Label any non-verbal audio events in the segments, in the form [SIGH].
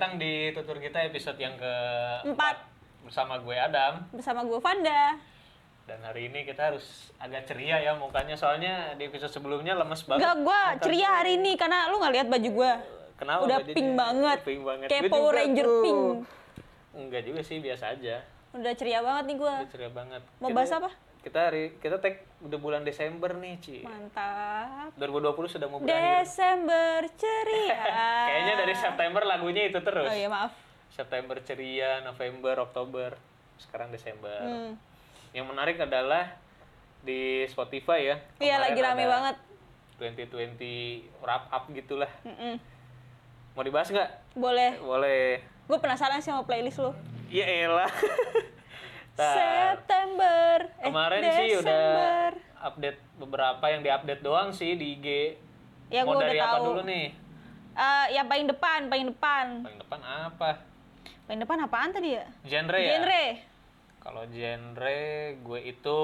datang di tutur kita episode yang ke Empat. bersama gue Adam Bersama gue Vanda. dan hari ini kita harus agak ceria ya mukanya soalnya di episode sebelumnya lemes banget. Enggak, gue ceria gue. hari ini karena lu nggak lihat baju gue. Kenapa Udah bajunya? pink banget. Pink banget. Kayak Gue Power Ranger tuh. pink. Enggak juga sih, biasa aja. Udah ceria banget nih gue. Udah ceria banget. Mau bahas apa? Kita hari kita tag udah bulan Desember nih, Ci. Mantap. 2020 sudah mau berakhir. Desember [LAUGHS] ceria. Kayaknya dari September lagunya itu terus. Oh iya maaf. September ceria, November, Oktober, sekarang Desember. Hmm. Yang menarik adalah di Spotify ya. Iya lagi rame banget. 2020 wrap up gitulah. Mm-mm. Mau dibahas nggak? Boleh. Boleh. Gue penasaran sih sama playlist lu. Ya elah. [LAUGHS] September. eh, Kemarin sih udah Desember. update beberapa yang diupdate doang sih di IG. Ya, Mau gua dari udah apa tahu. dulu nih? Eh, yang paling depan, paling depan. Paling depan apa? Paling depan apaan tadi ya? Genre ya? Genre. Kalau genre gue itu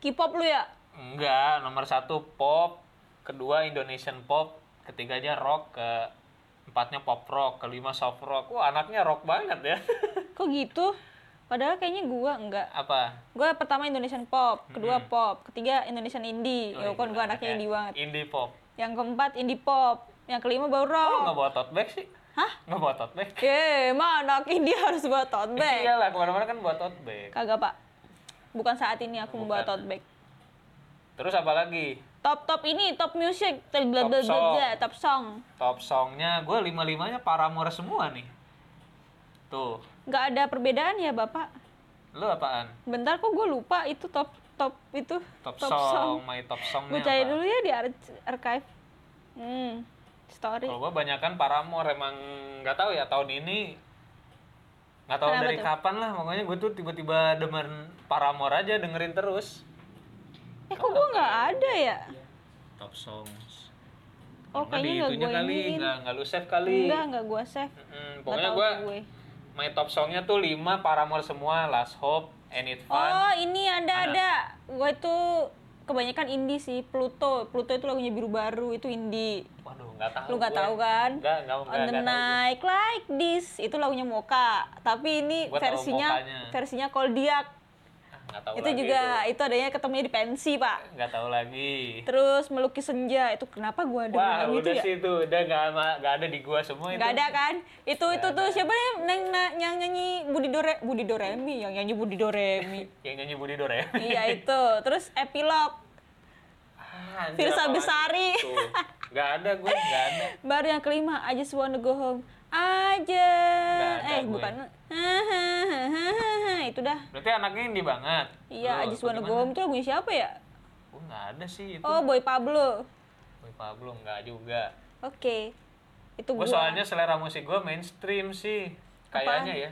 K-pop lu ya? Enggak, nomor satu pop, kedua Indonesian pop, ketiganya rock, ke empatnya pop rock, kelima soft rock. Wah anaknya rock banget ya. [LAUGHS] Kok gitu? Padahal kayaknya gua enggak. Apa? Gua pertama Indonesian pop, kedua pop, ketiga Indonesian indie. Oh, ya kan gua anaknya indie banget. Indie pop. Yang keempat indie pop, yang kelima baru Oh, rock. nggak bawa tote bag sih? Hah? Nggak bawa tote bag? Ye, mana anak indie harus bawa tote [LAUGHS] bag? Iyalah, ke mana-mana kan bawa tote bag. Kagak, Pak. Bukan saat ini aku membawa Bukan. tote bag. Terus apa lagi? Top top ini top music, bla bla bla song. bla, top song. Top songnya gue lima-limanya Paramore semua nih. Tuh, Nggak ada perbedaan ya, Bapak? lu apaan? Bentar kok gue lupa itu top top itu Top, song, my top songnya Gue cari dulu ya di ar- archive. Hmm, story. Kalau gue banyak kan Paramore emang nggak tahu ya tahun ini nggak tahu Kenapa dari tuh? kapan lah pokoknya gue tuh tiba-tiba demen Paramore aja dengerin terus Eh kok gue nggak ada ya? Top songs Oh Nggak kayaknya nggak gue kali nggak nggak lu save kali Enggak, enggak gue save. Mm, Nggak pokoknya tahu gue my top songnya tuh 5 Paramore semua Last Hope and It Fun Oh ini ada Ada. ada. Gue itu kebanyakan indie sih. Pluto, Pluto itu lagunya biru baru itu indie. waduh nggak tahu Lu nggak tahu kan? nggak nggak On nggak the nggak gue. night like this itu lagunya Moka. Tapi ini Gua versinya versinya Koldiak. Ah, nggak tahu Itu lagi juga itu adanya ketemunya di pensi pak. itu. nggak tahu lagi Terus melukis senja itu kenapa gue ada Wah, lagu itu udah ya? sih itu, udah nggak nggak ada di gua semua itu. Gak ada kan? Itu itu Nggak tuh ada. siapa yang, yang, yang nyanyi Budi Dore Budi Doremi yang nyanyi Budi Doremi. [LAUGHS] Yang nyanyi Budi Dore. iya itu. Terus epilog Ah, Firsa Besari. itu? Nggak ada gue, nggak ada. [LAUGHS] baru yang kelima I just wanna go home. Aja. Nggak ada Eh gue. bukan. Hahaha, [LAUGHS] itu dah. Berarti anaknya indie banget. Iya, just wanna go home itu lagunya siapa ya? Gue nggak ada sih itu. Oh, Boy Pablo. Boy Pablo nggak juga. Oke. Itu Gue gua. soalnya selera musik gue mainstream sih. Kayaknya ya.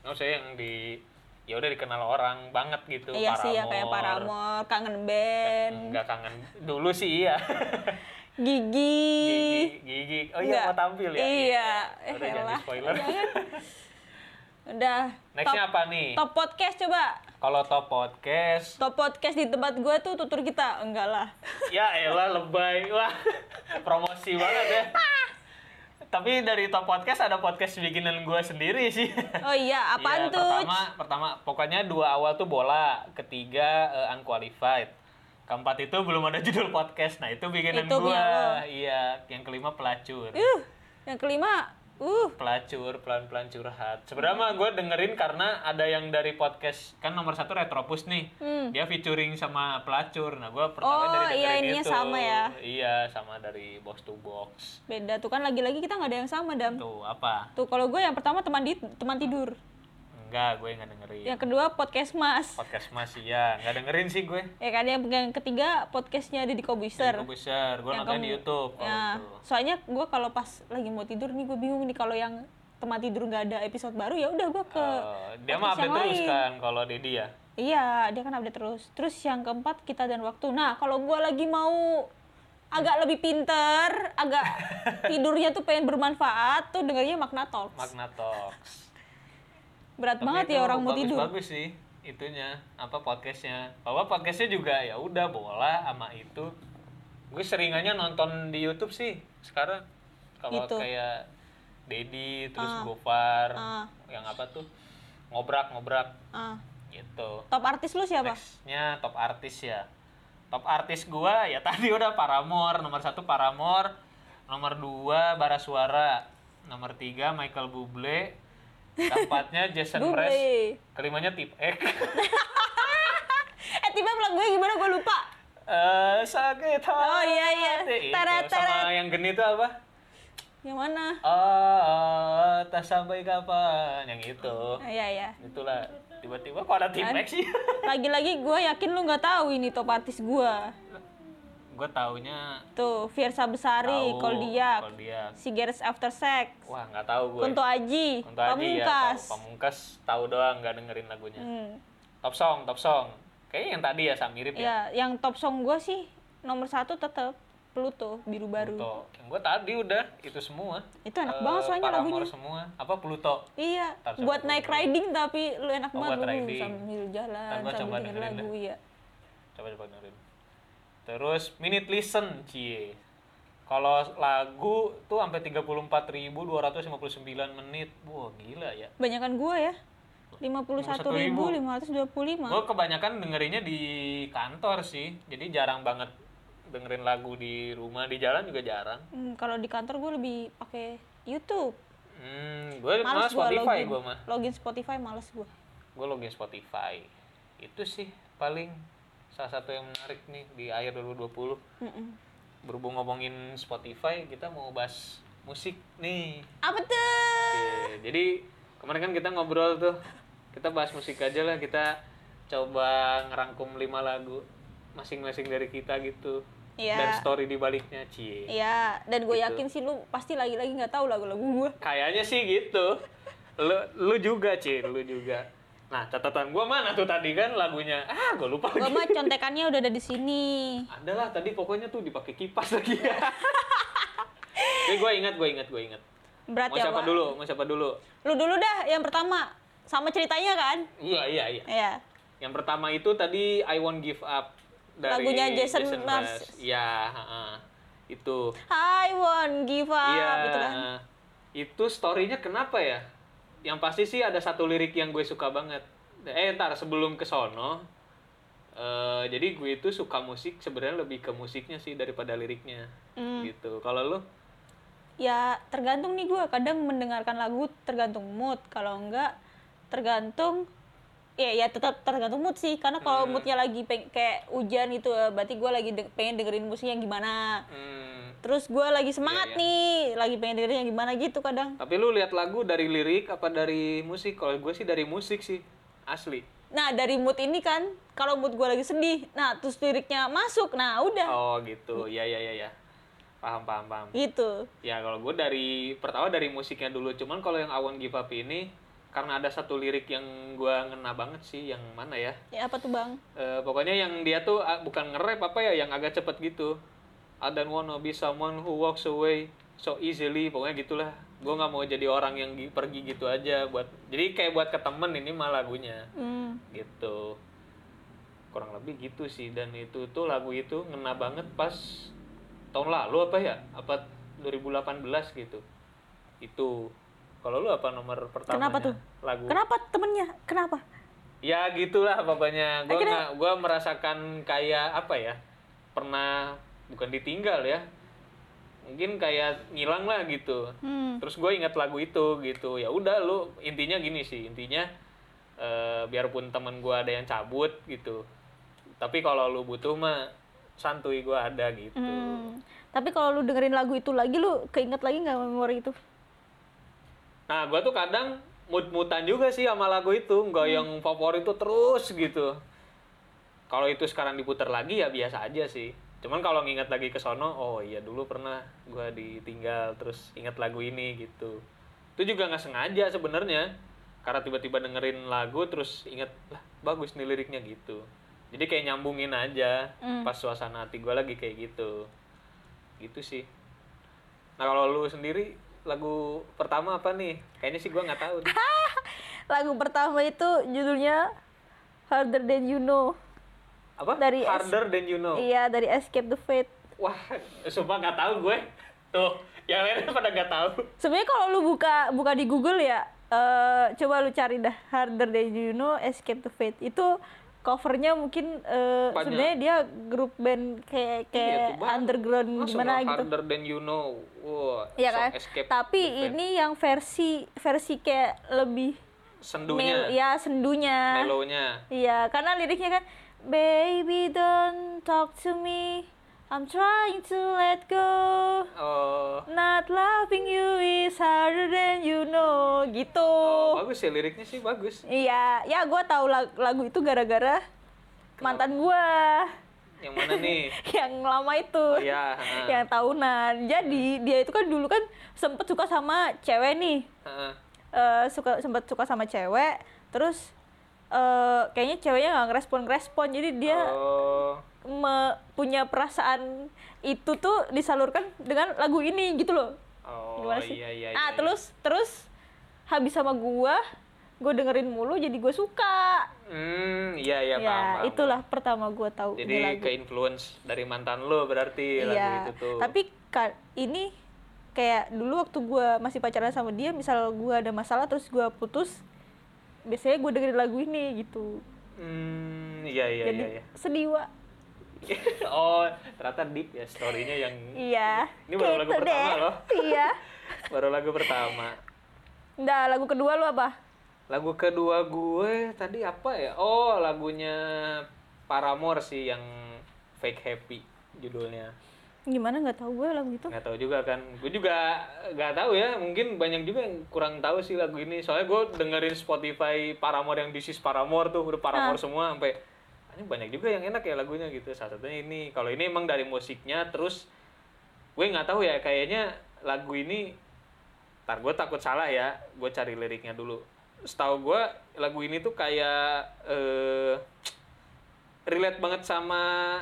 Nggak usah yang di ya udah dikenal orang banget gitu. Iya sih ya kayak Paramore, Kangen Band, Nggak kangen dulu sih iya. [LAUGHS] Gigi. gigi, gigi. Oh iya Nggak. mau tampil ya? Iya. Eh, Udah jangan elah. spoiler. Jangan. [LAUGHS] Udah. Nextnya apa nih? top podcast coba. Kalau top podcast, Top podcast di tempat gue tuh tutur kita. Enggak lah. ya elah lebay. Wah, promosi banget ya. Tapi dari top podcast ada podcast bikinan gue sendiri sih. Oh iya, apaan tuh? Pertama, pertama pokoknya dua awal tuh bola, ketiga eh, unqualified. Keempat itu belum ada judul podcast. Nah, itu bikinan gue. Iya, yang kelima pelacur. Uh, yang kelima. Uh, Pelacur, pelan-pelan curhat. Sebenarnya mah gue dengerin karena ada yang dari podcast, kan nomor satu Retropus nih. Hmm. Dia featuring sama pelacur. Nah, gue pertama Oh, dari iya, ininya itu. sama ya. Iya, sama dari box to box. beda tuh kan lagi-lagi kita nggak ada yang sama, Dam. Tuh, apa? Tuh kalau gue yang pertama teman di teman tidur. Enggak, gue nggak dengerin. Yang kedua podcast Mas. Podcast masih ya, nggak dengerin sih gue. Ya kan yang, yang ketiga podcastnya Deddy Kobuser. Gue besar, gue nonton di YouTube Ya, itu. soalnya gue kalau pas lagi mau tidur nih gue bingung nih kalau yang teman tidur nggak ada episode baru ya udah gue ke Eh, dia mah update terus lain. kan kalau Dedi ya. Iya, dia kan update terus. Terus yang keempat kita dan waktu. Nah, kalau gue lagi mau agak lebih pinter, agak [LAUGHS] tidurnya tuh pengen bermanfaat, tuh dengarnya Magna Talks. Magna Talks. Berat Tapi banget ya orang mau tidur. Bagus sih itunya apa podcastnya. Bahwa podcastnya juga ya udah bola sama itu gue seringannya nonton di YouTube sih sekarang kalau Gitu. kayak Dedi terus Ah. Gofar Ah. yang apa tuh ngobrak ngobrak Ah. gitu Top artis lu siapa? nextnya top artis ya top artis gua ya [LAUGHS] tadi udah Paramore nomor satu Paramore nomor dua Bara Suara nomor tiga Michael Bublé keempatnya Jason Mraz kelimanya Tip Ek [LAUGHS] Eh tiba lagu gue gimana gue lupa. Eh, sakit hati Oh, iya, iya. Itu. Teret, sama yang geni itu apa Yang mana? ah tak sampai kapan yang itu Ah, Iya iya. itulah tiba-tiba kok ada Tip Ek sih Lagi-lagi gue yakin lu nggak tahu ini top artis gue. Gue taunya Tuh, Fiersa Besari, Koldiak, Koldiak. Cigarettes After Sex, wah nggak tahu gue Kunto Aji, Kunto Aji ya, Pamungkas. tahu. Pamungkas tahu doang, nggak dengerin lagunya. Hmm. Top song, top song. Kayaknya yang tadi ya, sama mirip ya. Ya, yang top song gue sih nomor satu tetap Pluto, Biru Baru. Pluto. Yang gue tadi udah itu semua. Itu enak Eh, banget soalnya Paramore lagunya. semua. Apa Pluto? Iya, buat naik riding tapi lu enak Oh, banget buat lu riding. sambil jalan, Ntar gua coba sambil denger dengerin lagu ya. Coba coba dengerin. Terus minute listen, cie. Kalau lagu tuh sampai 34.259 menit. Wah, gila ya. Banyakan gue ya. 51.525. Gue kebanyakan dengerinnya di kantor sih. Jadi jarang banget dengerin lagu di rumah, di jalan juga jarang. Hmm, kalau di kantor gue lebih pakai YouTube. Hmm, gue malah gua Spotify login. gue mah. Login Spotify males gue. Gue login Spotify. Itu sih paling salah satu yang menarik nih di akhir 2020. Mm-mm. Berhubung ngomongin Spotify, kita mau bahas musik nih. Apa tuh? Oke, jadi kemarin kan kita ngobrol tuh. Kita bahas musik aja lah, kita coba ngerangkum lima lagu masing-masing dari kita gitu. Iya. Dan story di baliknya, cie. Iya, dan gue Gitu. yakin sih lu pasti lagi-lagi nggak tahu lagu-lagu gue. Kayaknya sih gitu. Lu lu juga, Ci, lu juga. Nah, catatan gua mana tuh tadi kan lagunya? Ah, gua lupa Gue lagi. mah contekannya udah ada di sini. Ada lah tadi pokoknya tuh dipakai kipas lagi. [LAUGHS] Tapi gua ingat, gua ingat, gua ingat. Berat Mau ya, siapa Pak? dulu? Mau siapa dulu? Lu dulu dah yang pertama. Sama ceritanya kan? Iya, iya, iya. Iya. Yang pertama itu tadi I Won't Give Up dari Lagunya Jason. Mraz. Iya. Itu. I won't give up Iya. gitu kan. Itu story-nya kenapa ya? Yang pasti sih ada satu lirik yang gue suka banget. Eh, ntar sebelum ke sono, eh, jadi gue itu suka musik sebenarnya lebih ke musiknya sih daripada liriknya. Hmm. Gitu. Kalau lu? Ya tergantung nih gue kadang mendengarkan lagu tergantung mood. Kalau enggak tergantung ya ya tetap tergantung mood sih karena kalau Hmm. moodnya lagi peng- kayak hujan gitu berarti gue lagi de- pengen dengerin musik yang gimana Hmm, terus gue lagi semangat Iya, nih lagi pengen dengerin yang gimana gitu kadang tapi lu lihat lagu dari lirik apa dari musik? Kalau gue sih dari musik sih. Asli. nah dari mood ini kan kalau mood gue lagi sedih nah terus liriknya masuk nah udah Oh, gitu. Ya, ya, ya, ya. Paham, paham, paham. gitu Ya kalau gue dari pertama dari musiknya dulu, cuman kalau yang I Won't Give Up ini karena ada satu lirik yang gue ngena banget sih, yang mana ya? ya apa tuh bang Eh, pokoknya yang dia tuh ah, bukan nge-rap apa ya, yang agak cepet gitu. I don't wanna be someone who walks away so easily, pokoknya gitulah. Gue nggak mau jadi orang yang gi- pergi gitu aja buat. Jadi kayak buat ke temen ini mah lagunya, hmm. gitu. Kurang lebih gitu sih. Dan itu tuh lagu itu ngena banget pas tahun lalu apa ya? Apa 2018 gitu. Itu. Kalau lu apa nomor pertamanya? Kenapa tuh? Lagu. kenapa temennya kenapa Ya gitulah pokoknya. Gua Akhirnya- nggak, gua merasakan kayak apa ya? Pernah bukan ditinggal ya. Mungkin kayak ngilang lah gitu. hmm. Terus gue ingat lagu itu gitu. Ya udah lu intinya gini sih. Intinya eh, biarpun temen gue ada yang cabut gitu. Tapi kalau lu butuh mah santuy gue ada gitu. Hmm. Tapi kalau lu dengerin lagu itu lagi, lu keinget lagi nggak memori itu? Nah, gua tuh kadang mood-moodan juga sih sama lagu itu, nggak yang favorit itu terus gitu. Kalau itu sekarang diputar lagi ya biasa aja sih. Cuman kalau nginget lagi ke sono, oh iya dulu pernah gua ditinggal terus inget lagu ini gitu. Itu juga nggak sengaja sebenarnya. Karena tiba-tiba dengerin lagu terus inget lah bagus nih liriknya gitu. Jadi kayak nyambungin aja Hmm. pas suasana hati gua lagi kayak gitu. Gitu sih. Nah kalau lu sendiri lagu pertama apa nih? Kayaknya sih gua nggak tahu. [LAUGHS] Lagu pertama itu judulnya Harder Than You Know. Apa? Dari Harder than you know. Iya, dari Escape the Fate. Wah, sumpah nggak tahu gue. Tuh, yang lainnya [LAUGHS] pada nggak tahu. Sebenarnya kalau lu buka buka di Google ya, eh, coba lu cari dah Harder Than You Know, Escape to Fate. Itu covernya mungkin Banyak. sebenarnya dia grup band kayak Iya, kayak banyak. underground gimana gitu. Harder than you know. Wah, Iya song kan? Escape Tapi ini yang versi versi kayak lebih sendunya, mel- ya sendunya. melonya. Iya, karena liriknya kan Baby don't talk to me I'm trying to let go. Oh, Not loving you is harder than you know Gitu. Oh, bagus ya liriknya sih bagus. Iya, ya gue tahu lag- lagu itu gara-gara mantan gue Yang mana nih? [LAUGHS] yang lama itu. Oh iya, ha. [LAUGHS] yang tahunan. Jadi dia itu kan dulu kan sempet suka sama cewek nih. Heeh. Eh, suka sempet suka sama cewek. Terus eh kayaknya ceweknya nggak ngerespon ngerespon jadi dia Oh, me- punya perasaan itu tuh disalurkan dengan lagu ini gitu loh oh gimana sih iya iya. ah iya. terus terus habis sama gua gue dengerin mulu jadi gue suka Hmm, iya iya ya paham, paham. itulah pertama gue tahu Jadi ini lagu ke influence dari mantan lo berarti lagu iya itu tuh. tapi ka- ini kayak dulu waktu gua masih pacaran sama dia misal gua ada masalah terus gua putus biasanya gue dengerin lagu ini gitu Hmm, iya iya jadi iya. iya. sedih wa [LAUGHS] oh, ternyata deep ya story-nya yang iya Ini baru lagu gitu pertama deh. loh. [LAUGHS] iya [LAUGHS] baru lagu pertama. Nggak, lagu kedua lu apa Lagu kedua gue tadi apa ya? Oh, lagunya Paramore sih yang Fake Happy judulnya. gimana nggak tahu gue lagu itu Nggak tahu juga kan. Gue juga nggak tahu ya. Mungkin banyak juga yang kurang tahu sih lagu ini. Soalnya gue dengerin Spotify Paramore yang This is Paramore tuh udah Paramore semua sampai ini banyak juga yang enak ya lagunya gitu. Salah satunya ini. Kalau ini emang dari musiknya terus gue nggak tahu ya kayaknya lagu ini Ntar gue takut salah ya, gue cari liriknya dulu. Setahu gue lagu ini tuh kayak eh, relate banget sama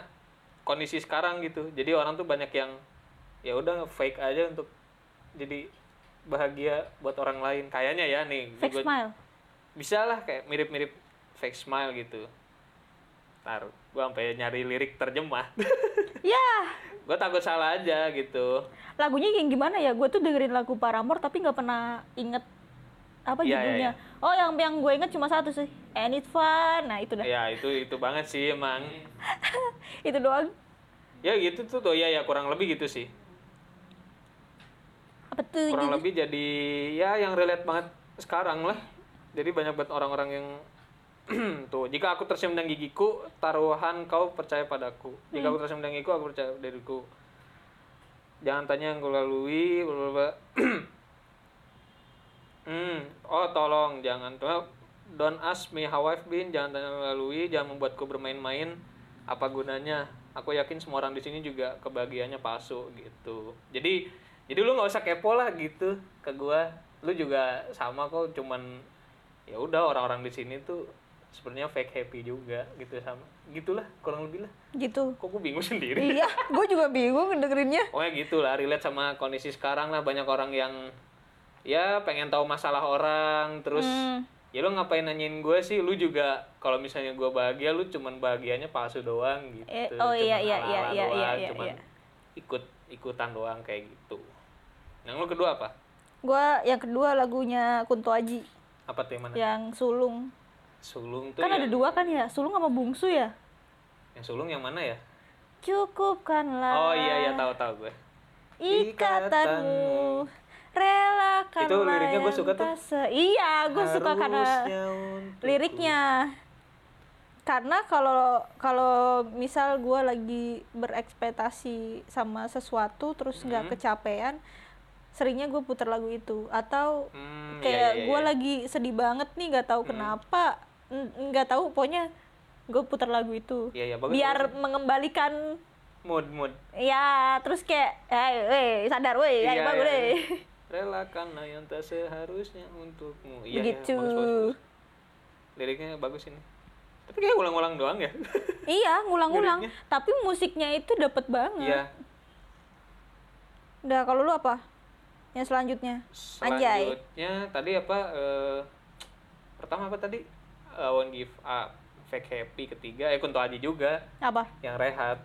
kondisi sekarang gitu. Jadi orang tuh banyak yang ya udah fake aja untuk jadi bahagia buat orang lain. Kayaknya ya nih. fake gua- smile Bisa lah kayak mirip-mirip fake smile gitu. Ntar gue sampai nyari lirik terjemah. [LAUGHS] ya gue takut salah aja gitu. lagunya yang gimana ya gue tuh dengerin lagu Paramore tapi nggak pernah inget apa Iya, iya, judulnya oh yang yang gue inget cuma satu sih and it's fun nah itu dah Ya itu itu banget sih emang. [LAUGHS] itu doang Ya gitu tuh tuh ya ya kurang lebih gitu sih. apa tuh Kurang jadi- lebih jadi ya yang relate banget sekarang lah. Jadi banyak banget orang-orang yang [CLEARS THROAT] tuh jika aku tersenyum dengan gigiku taruhan kau percaya padaku. Jika aku tersenyum dengan gigiku aku percaya diriku. Jangan tanya yang kau lalui bla, [CLEARS THROAT] hmm oh tolong jangan. Tuh don't ask me how I've been. Jangan tanya yang lalui jangan membuatku bermain-main. Apa gunanya? Aku yakin semua orang di sini juga kebahagiaannya palsu gitu. Jadi jadi lu nggak usah kepo lah gitu ke gua. Lu juga sama kok cuman ya udah orang-orang di sini tuh sebenarnya fake happy juga gitu sama gitulah kurang lebih lah. Gitu. Kok gue bingung [LAUGHS] sendiri? Iya gue juga bingung dengerinnya. Pokoknya gitu lah relate sama kondisi sekarang lah banyak orang yang ya pengen tahu masalah orang terus Hmm. ya lu ngapain nanyain gue sih? Lu juga kalau misalnya gue bahagia lu cuman bahagianya palsu doang gitu. Eh, oh iya, Cuman iya, iya, ala-ala iya, doang, iya, iya, cuman iya. ikut ikutan doang kayak gitu. Yang lu kedua apa? Gue yang kedua lagunya Kunto Aji. Apa tuh yang mana? Yang sulung sulung tuh kan yang, ada dua kan ya? Sulung sama bungsu ya? Yang sulung yang mana ya? Cukupkanlah oh iya iya tahu tahu gue. Ikatanmu. Relakan Itu liriknya gua suka tuh. iya gue suka karena liriknya. Karena kalau kalau misal gue lagi berekspektasi sama sesuatu terus nggak Hmm. kecapean seringnya gue putar lagu itu. Atau Hmm, iya, kayak iya, gue iya. lagi sedih banget nih nggak tahu kenapa N- nggak tahu pokoknya gue putar lagu itu. Iya, iya, bagus, biar bagus. mengembalikan mood mood. Ya terus kayak eh weh sadar weh Iya, ayo bangun iya, deh iya. [LAUGHS] relakanlah yang tak seharusnya untukmu. Iya, iya, begitu. bagus, bagus, bagus. liriknya bagus ini. Tapi kayak ulang-ulang doang ya? [LAUGHS] Iya ngulang-ngulang. Liriknya. tapi musiknya itu dapet banget. Iya. Udah kalau lu apa? Yang selanjutnya? Anjay. selanjutnya tadi apa eh, pertama apa tadi I won't give up. Fake happy ketiga eh Kunto Aji juga. Apa? Yang rehat.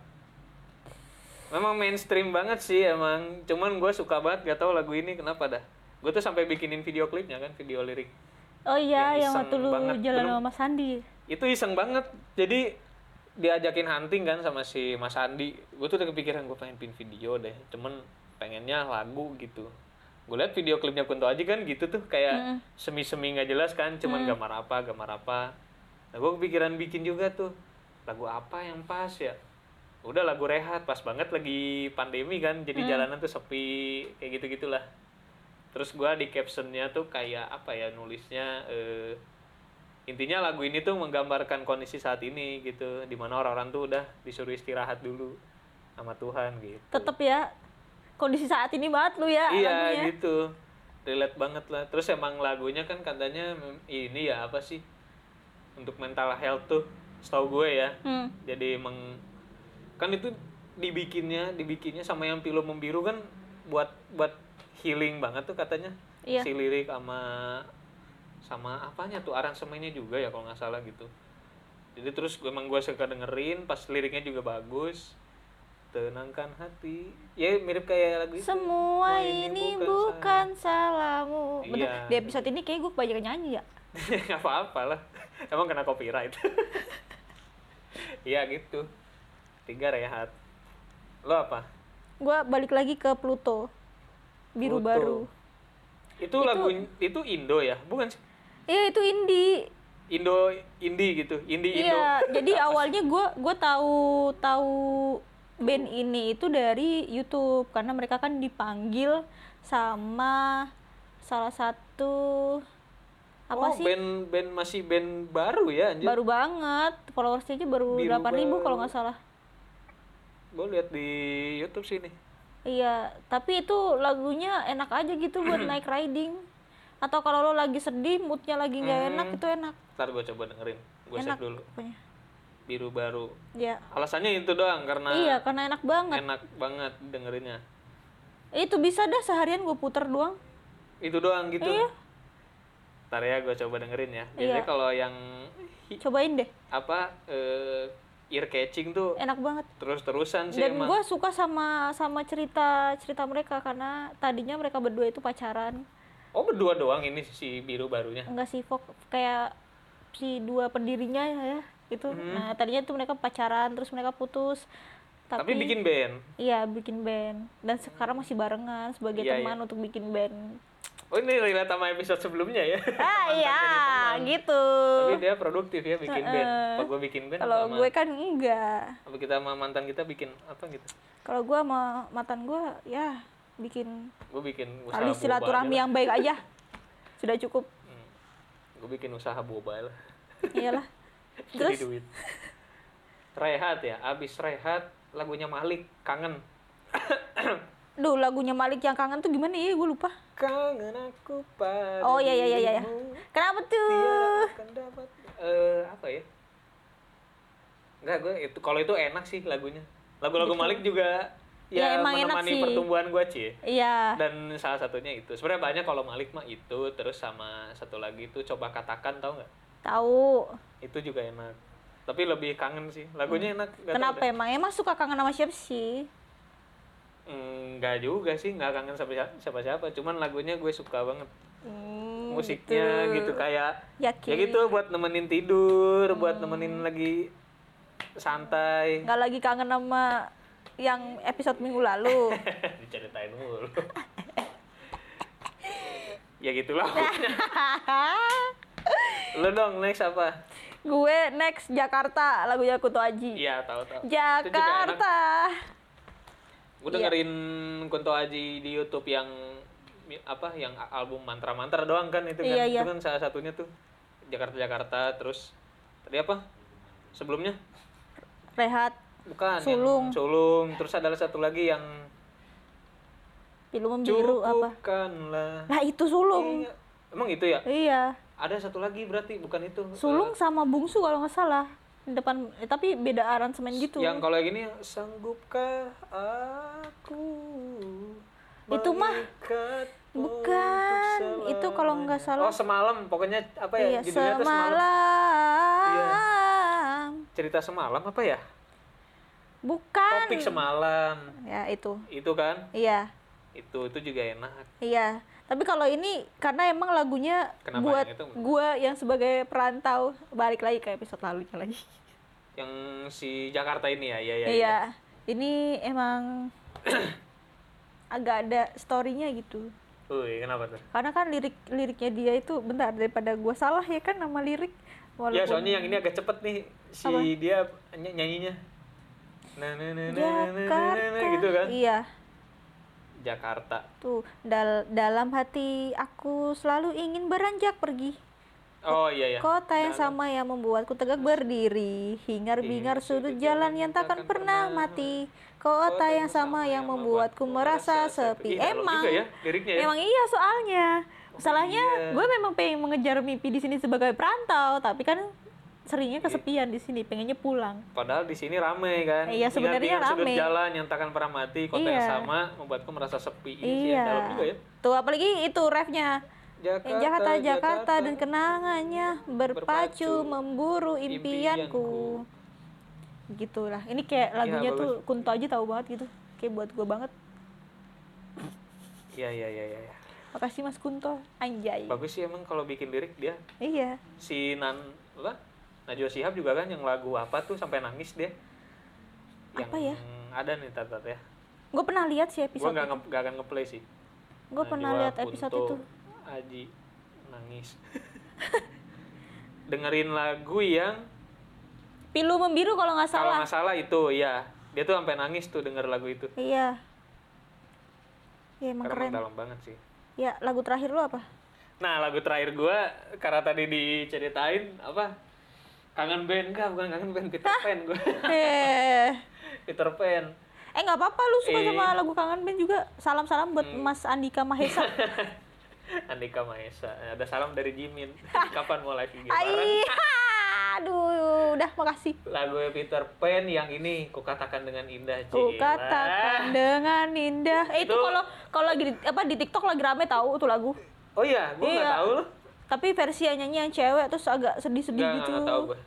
Memang mainstream banget sih emang. Cuman gue suka banget gak tau lagu ini kenapa dah. Gue tuh sampai bikinin video klipnya kan video lirik. Oh iya, Yang yang waktu lu banget. jalan Belum- sama Mas Sandi. itu iseng banget. Jadi diajakin hunting kan sama si Mas Andi gue tuh udah kepikiran gue pengen pin video deh. Cuman pengennya lagu gitu gue liat video klipnya Kunto Aji kan gitu tuh kayak semi-semi nggak jelas kan cuman gambar apa gambar apa. Nah gue kepikiran bikin juga tuh lagu apa yang pas ya? Udah lagu rehat pas banget lagi pandemi kan jadi jalanan tuh sepi kayak gitu gitulah terus gua di captionnya tuh kayak apa ya nulisnya eh, intinya lagu ini tuh menggambarkan kondisi saat ini gitu di mana orang-orang tuh udah disuruh istirahat dulu sama Tuhan gitu. Tetep ya kondisi saat ini banget lu ya iya lagunya. gitu. Relate banget lah. Terus emang lagunya kan katanya ini ya apa sih? Untuk mental health tuh setahu gue ya. Hmm. jadi emang kan itu dibikinnya dibikinnya sama yang pilu membiru kan buat buat healing banget tuh katanya. Iya. si lirik sama sama apanya tuh? Aransemennya juga ya kalau nggak salah gitu. Jadi terus gue emang gue suka dengerin pas liriknya juga bagus tenangkan hati ya mirip kayak lagu itu Semua Wah, ini bukan salahmu. Bener, Iya. Di episode ini kayak gue kebanyakan nyanyi ya. [LAUGHS] nggak apa-apa lah emang kena copyright [LAUGHS] iya gitu tiga rehat lo apa Gue balik lagi ke Pluto. Biru Pluto. baru. itu, lagu itu Indo ya bukan sih Iya itu indie. Indo indie gitu indie Indo Iya, jadi [LAUGHS] awalnya gue gue tahu tahu band ini itu dari YouTube karena mereka kan dipanggil sama salah satu apa oh, sih? band band masih band baru ya anjir? Baru banget followersnya aja baru Biru delapan ribu kalau nggak salah. Gue lihat di YouTube sini iya tapi itu lagunya enak aja gitu buat [CLEARS THROAT] naik riding. Atau kalau lo lagi sedih moodnya lagi nggak Hmm. enak itu enak. Ntar gue coba dengerin gue save dulu. pokoknya biru baru. Ya. Alasannya itu doang karena iya karena enak banget. Enak banget dengerinnya. Itu bisa dah seharian gue puter doang. Itu doang gitu. Iya. ntar ya gue coba dengerin ya. Biasanya Iya. kalau yang cobain deh. apa eh, ear catching tuh enak banget. terus terusan sih dan emang. gue suka sama sama cerita cerita mereka karena tadinya mereka berdua itu pacaran. Oh berdua doang ini si biru barunya? Enggak sih Fok kayak si dua pendirinya ya itu Hmm. nah tadinya tuh mereka pacaran terus mereka putus tapi, tapi, bikin band? Iya bikin band. Dan sekarang masih barengan sebagai Iya, teman untuk bikin band. Oh ini relate sama episode sebelumnya ya? [LAUGHS] Ah iya gitu. Tapi dia produktif ya bikin band. Kalau gue bikin band kalau gue kan enggak. Apa kita sama mantan kita bikin apa gitu? Kalau gue sama mantan gue ya bikin gue bikin usaha tali silaturahmi yang baik aja. Sudah cukup. Gue bikin usaha boba lah. Iyalah [LAUGHS] [LAUGHS] jadi terus duit rehat ya abis rehat lagunya Malik kangen [COUGHS] Duh, lagunya Malik yang kangen tuh gimana ya? Gue lupa. kangen aku pada Oh iya iya iya iya. dirimu, Kenapa tuh? akan dapat eh apa ya Enggak, gue itu kalau itu enak sih lagunya. Lagu-lagu Malik juga Ya, ya, emang enak menemani sih. pertumbuhan gue Ci. Iya. Dan salah satunya itu. Sebenarnya banyak kalau Malik mah itu terus sama satu lagi itu coba katakan tau nggak? Tahu. Itu juga enak. Tapi lebih kangen sih. Lagunya enak. nggak tahu Kenapa deh. emang? Emang suka kangen sama siapa sih? Enggak juga sih, nggak kangen sama siapa- siapa-siapa. Cuman lagunya gue suka banget. Hmm, Musiknya gitu, kayak Yakin. ya gitu buat nemenin tidur, buat nemenin lagi santai. Nggak lagi kangen sama yang episode minggu lalu. [LAUGHS] Diceritain mulu. [LAUGHS] ya gitulah. [LAUGHS] [LAUGHS] Lu dong next apa? gue next Jakarta lagunya Kuto Aji. Iya, tahu tahu. Jakarta. Gue dengerin Kunto Aji di YouTube yang apa yang album mantra-mantra doang kan itu kan. Iya, iya. Itu kan salah satunya tuh Jakarta Jakarta terus tadi apa? Sebelumnya Rehat. bukan Sulung. yang Sulung terus ada satu lagi yang Film biru apa? Nah, itu sulung. Iya. Emang itu ya? Iya. Ada satu lagi berarti bukan itu. Sulung sama Bungsu kalau nggak salah. Di depan eh, tapi beda aransemen gitu. Yang kalau yang ini sanggupkah aku Itu mah Bukan, itu kalau nggak salah. Oh, semalam. Pokoknya apa ya? Iya, Judulnya semalam. semalam. Iya. Cerita semalam apa ya? bukan Topik semalam. ya itu Itu kan? iya Itu itu juga enak. iya tapi kalau ini karena emang lagunya Kenapa buat yang itu? gua yang sebagai perantau balik lagi ke episode lalunya lagi Yang si Jakarta ini ya, iya iya. iya ini emang agak ada storynya gitu Wih, kenapa tuh? karena kan lirik liriknya dia itu bentar daripada gua salah ya kan nama lirik Ya soalnya yang ini agak cepet nih si Apa? dia ny- nyanyinya. Nah, nah, nah, nah, nah, nah, nah, nah, gitu kan? iya Jakarta. tuh dal dalam hati aku selalu ingin beranjak pergi Oh iya ya. Kota yang sama yang membuatku tegak berdiri, hingar-bingar sudut jalan yang takkan pernah mati. Kota yang sama yang membuatku merasa sepi. Dalam Emang, ya liriknya ya. emang iya soalnya. Masalahnya iya. gue memang pengen mengejar mimpi di sini sebagai perantau, tapi kan seringnya kesepian di sini, pengennya pulang. Padahal di sini rame kan. Iya, sebenarnya Ingat-ingat sudut rame. jalan yang takkan pernah mati, kota yang Iya. sama membuatku merasa sepi. Ini sih yang dalam juga ya. Tuh apalagi itu refnya. Jakarta, Yang Jakarta, Jakarta dan kenangannya berpacu Berpacu, memburu impianku. Gitulah. Ini kayak lagunya bagus. tuh Kunto aja tahu banget gitu. Kayak buat gue banget. Iya iya iya iya. Makasih Mas Kunto. Anjay. Bagus sih emang kalau bikin lirik dia. Iya. Si Nan apa? Najwa Shihab juga kan yang lagu apa tuh sampai nangis dia. Yang Apa ya? Ada nih tat ya. Gue pernah lihat sih episode itu. nge- nggak akan ngeplay sih. Gue pernah lihat episode itu. Aji nangis. [LAUGHS] Dengerin lagu yang Pilu membiru kalau nggak kalau salah. nggak salah itu ya. Dia tuh sampai nangis tuh denger lagu itu. Iya. Ya emang Karena keren. dalam banget sih. Ya lagu terakhir lu apa? Nah, lagu terakhir gua karena tadi diceritain apa? Kangen band enggak, bukan kangen band Peter Pan gua. [LAUGHS] eh, Peter Pan. eh nggak apa-apa lu suka Eh. Hmm. sama lagu kangen band juga. Salam-salam buat Mas Andika Mahesa. [LAUGHS] Andika Mahesa. Ada salam dari Jimin. [LAUGHS] Kapan mau live IG aduh, udah makasih. Lagu Peter Pan yang ini ku katakan dengan indah. Ku katakan dengan indah. Eh, itu kalau kalau lagi di- apa di TikTok lagi rame tahu tuh lagu. Oh iya, gua nggak Iya. tahu loh. Tapi versi yang nyanyi yang cewek terus agak sedih-sedih gitu. nggak tahu gua.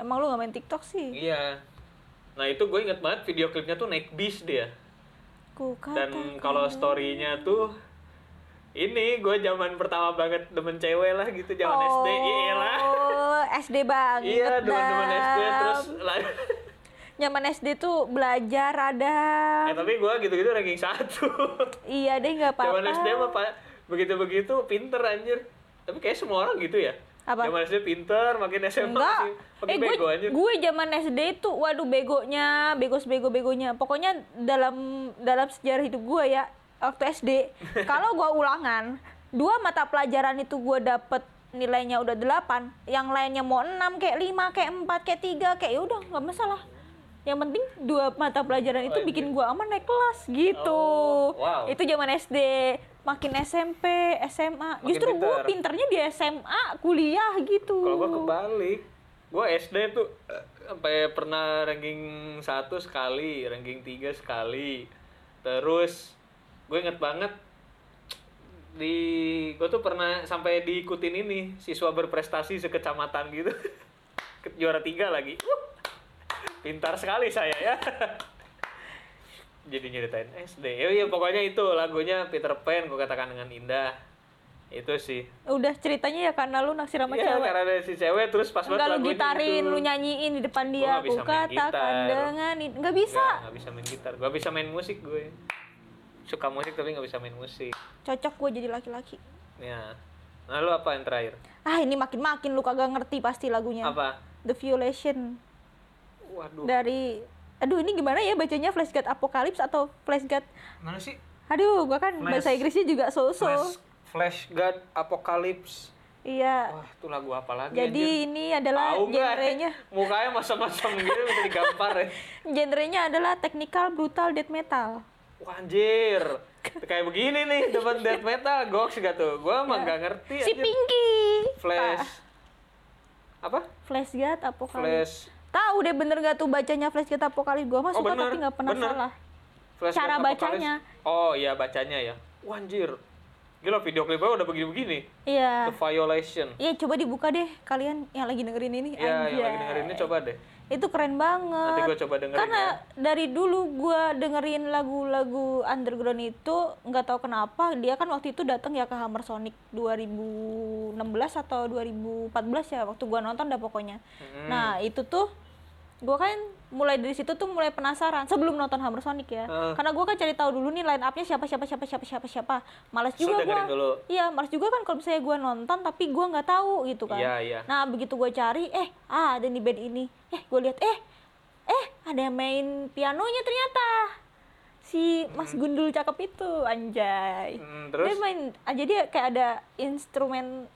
Emang lu gak main TikTok sih? Iya. Nah itu gue inget banget video klipnya tuh naik bis dia. Ku Dan kalau storynya tuh ini gue zaman pertama banget demen cewek lah gitu zaman SD iya lah. Oh, [LAUGHS] SD banget. Iya demen-demen SD terus lah. Zaman SD tuh belajar ada. eh tapi gue gitu-gitu ranking satu. Iya deh nggak apa-apa. Zaman SD mah pak begitu-begitu pinter anjir. Tapi kayak semua orang gitu ya. Apa? Zaman SD pinter, makin SMA Enggak. masih makin Eh gue bego anjir. gue zaman SD itu waduh begonya, begos bego begonya. Pokoknya dalam dalam sejarah hidup gue ya waktu SD [LAUGHS] kalau gue ulangan dua mata pelajaran itu gue dapet nilainya udah 8 yang lainnya mau 6 kayak 5 kayak 4 kayak 3 kayak ya udah nggak masalah yang penting dua mata pelajaran itu Oh, bikin gue aman naik kelas gitu. Oh, wow. itu zaman SD makin SMP SMA. Makin justru gue pinter. pinternya di SMA kuliah gitu. Kalau gue kebalik, gue SD tuh eh, sampai pernah ranking satu sekali, ranking tiga sekali. Terus gue inget banget di gue tuh pernah sampai diikutin ini siswa berprestasi sekecamatan gitu. [LAUGHS] Juara tiga lagi. Wuh, pintar sekali saya ya [LAUGHS] jadi nyeritain SD ya iya pokoknya itu lagunya Peter Pan gue katakan dengan indah itu sih udah ceritanya ya karena lu naksir sama Iya, cewek karena ada si cewek terus pas enggak lu gitarin gitu. lu nyanyiin di depan Gua dia aku main katakan gitar. dengan nggak bisa Nggak, nggak bisa main gitar. Gua bisa main musik gue. Suka musik tapi nggak bisa main musik. cocok gue jadi laki-laki Ya. Nah, lu apa yang terakhir? ah ini makin makin lu kagak ngerti pasti lagunya Apa? The Violation Waduh. dari aduh ini gimana ya bacanya Flash God Apocalypse atau Flash God Mana sih? aduh gua kan Flash- bahasa Inggrisnya juga so-so Flash, Flash God Apocalypse. iya Wah, itu lagu apa lagi? jadi anjir? ini adalah genrenya [LAUGHS] Mukanya masam-masam gitu bisa digampar ya. [LAUGHS] genrenya adalah technical brutal death metal Wah, anjir. Kayak begini nih, dapat death metal, goks gak tuh? Gua mah nggak ngerti si anjir. Pinky Flash. Apa? Flash God Apocalypse Flash. Tahu deh bener gak tuh bacanya Flash God Apocalypse gua mah Oh, suka bener, tapi nggak pernah bener. salah. Flash Cara Apocalypse. bacanya. Oh iya bacanya ya. Wah anjir. Gila video klipnya udah begini-begini. Iya. The Violation. Iya coba dibuka deh kalian yang lagi dengerin ini. Iya, yang lagi dengerin ini coba deh. Itu keren banget Nanti gue coba dengerin karena ya. dari dulu gue dengerin lagu-lagu underground itu nggak tahu kenapa dia kan waktu itu datang ya ke Hammer Sonic 2016 atau 2014 ya waktu gue nonton dah pokoknya Hmm. nah itu tuh gue kan mulai dari situ tuh mulai penasaran sebelum nonton Hammer Sonic ya. Heeh. karena gue kan cari tahu dulu nih line upnya siapa siapa siapa siapa siapa siapa. Malas So, juga gue iya malas juga kan kalau misalnya gue nonton tapi gue nggak tahu gitu kan. Iya, iya. nah begitu gue cari eh ah ada nih band ini. Eh gue lihat eh eh ada yang main pianonya ternyata. Si Mas Gundul cakep itu anjay. Hmm, terus? dia main ah, jadi kayak ada instrumen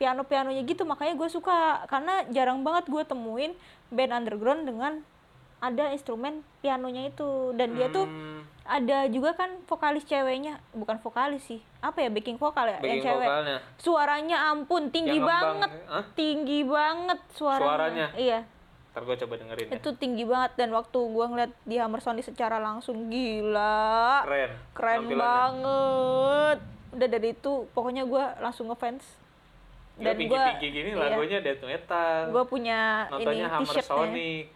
piano pianonya gitu. Makanya gue suka karena jarang banget gue temuin band underground dengan ada instrumen pianonya itu. Dan dia tuh Hmm, ada juga kan vokalis ceweknya. Bukan vokalis sih. Apa ya? Backing vokal ya? Yang backing cewek. vokalnya. suaranya ampun tinggi Yang banget. Hah? tinggi banget suaranya, Suaranya? iya. Ntar gue coba dengerin ya. itu tinggi banget. Dan waktu gua ngeliat di Hammer Sonic secara langsung gila. Keren. keren banget. Udah dari itu pokoknya gua langsung ngefans dan gua tinggi-tinggi gini iya, lagunya death metal. gua punya ini Nontonnya Hammer t-shirtnya Sonic.